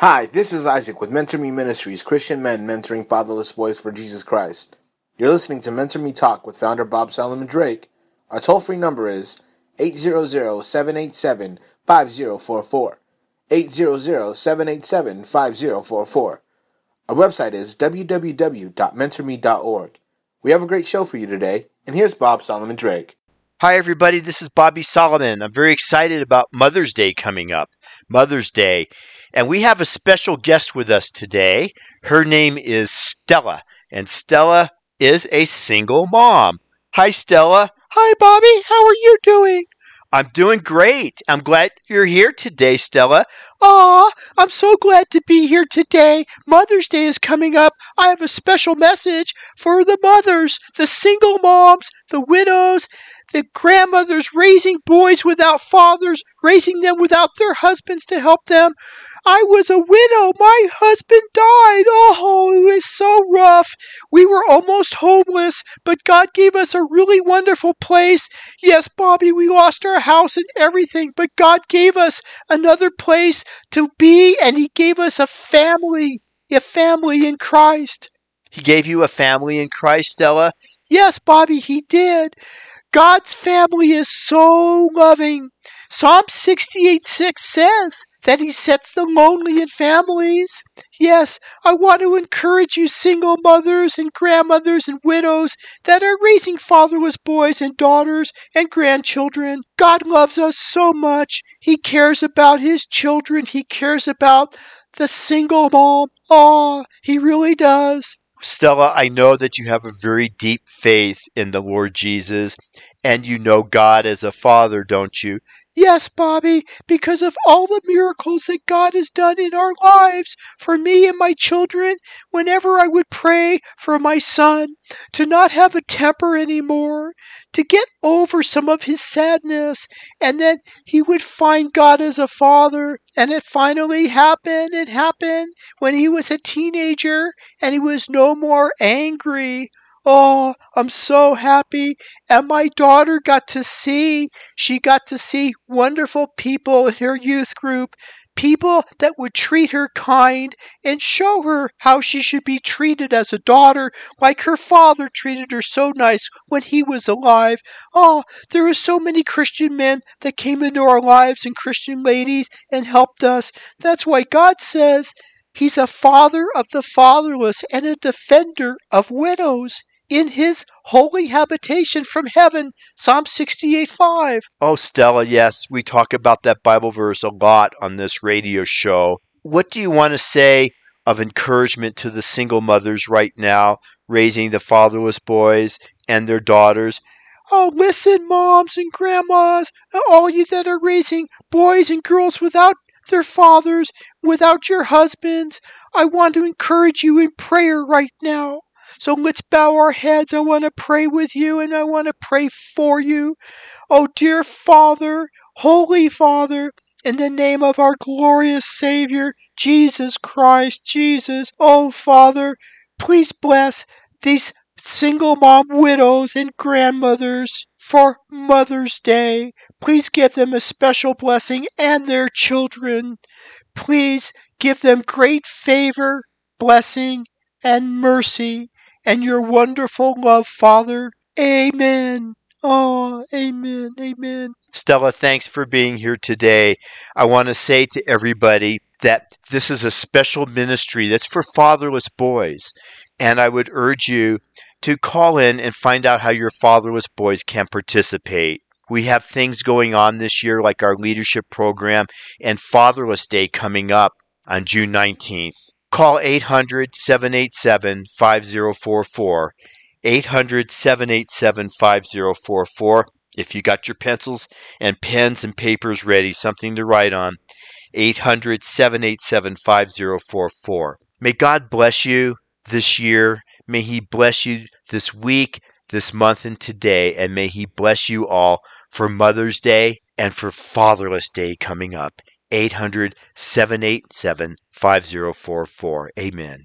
Hi, this is Isaac with Mentor Me Ministries, Christian men mentoring fatherless boys for Jesus Christ. You're listening to Mentor Me Talk with founder Bob Solomon Drake. Our toll free number is 800 787 5044. 800 787 5044. Our website is www.mentorme.org. We have a great show for you today, and here's Bob Solomon Drake. Hi, everybody. This is Bobby Solomon. I'm very excited about Mother's Day coming up. Mother's Day. And we have a special guest with us today. Her name is Stella, and Stella is a single mom. Hi, Stella. Hi, Bobby. How are you doing? I'm doing great. I'm glad you're here today, Stella. Aw, I'm so glad to be here today. Mother's Day is coming up. I have a special message for the mothers, the single moms, the widows, the grandmothers raising boys without fathers, raising them without their husbands to help them. I was a widow. My husband died. Oh, it was so rough. We were almost homeless, but God gave us a really wonderful place. Yes, Bobby, we lost our house and everything, but God gave us another place to be, and He gave us a family, a family in Christ. He gave you a family in Christ, Stella? Yes, Bobby, He did. God's family is so loving. Psalm 68 6 says that He sets the lonely in families. Yes, I want to encourage you, single mothers and grandmothers and widows that are raising fatherless boys and daughters and grandchildren. God loves us so much. He cares about His children, He cares about the single mom. Oh, He really does. Stella, I know that you have a very deep faith in the Lord Jesus, and you know God as a father, don't you? Yes, Bobby, because of all the miracles that God has done in our lives for me and my children, whenever I would pray for my son to not have a temper anymore, to get over some of his sadness, and then he would find God as a father. And it finally happened. It happened when he was a teenager and he was no more angry. Oh, I'm so happy. And my daughter got to see, she got to see wonderful people in her youth group, people that would treat her kind and show her how she should be treated as a daughter, like her father treated her so nice when he was alive. Oh, there were so many Christian men that came into our lives and Christian ladies and helped us. That's why God says, He's a father of the fatherless and a defender of widows in his holy habitation from heaven. Psalm 68 5. Oh, Stella, yes, we talk about that Bible verse a lot on this radio show. What do you want to say of encouragement to the single mothers right now, raising the fatherless boys and their daughters? Oh, listen, moms and grandmas, all you that are raising boys and girls without their fathers, without your husbands. I want to encourage you in prayer right now. So let's bow our heads. I want to pray with you and I want to pray for you. Oh, dear Father, Holy Father, in the name of our glorious Savior, Jesus Christ, Jesus, oh Father, please bless these single mom widows and grandmothers for Mother's Day. Please give them a special blessing and their children. Please give them great favor, blessing, and mercy and your wonderful love, Father. Amen. Oh, amen. Amen. Stella, thanks for being here today. I want to say to everybody that this is a special ministry that's for fatherless boys. And I would urge you to call in and find out how your fatherless boys can participate. We have things going on this year like our leadership program and Fatherless Day coming up on June 19th. Call 800 787 5044. 800 787 5044. If you got your pencils and pens and papers ready, something to write on, 800 787 5044. May God bless you this year. May He bless you this week, this month, and today. And may He bless you all for Mother's Day and for Fatherless Day coming up. 800 787 5044. Amen.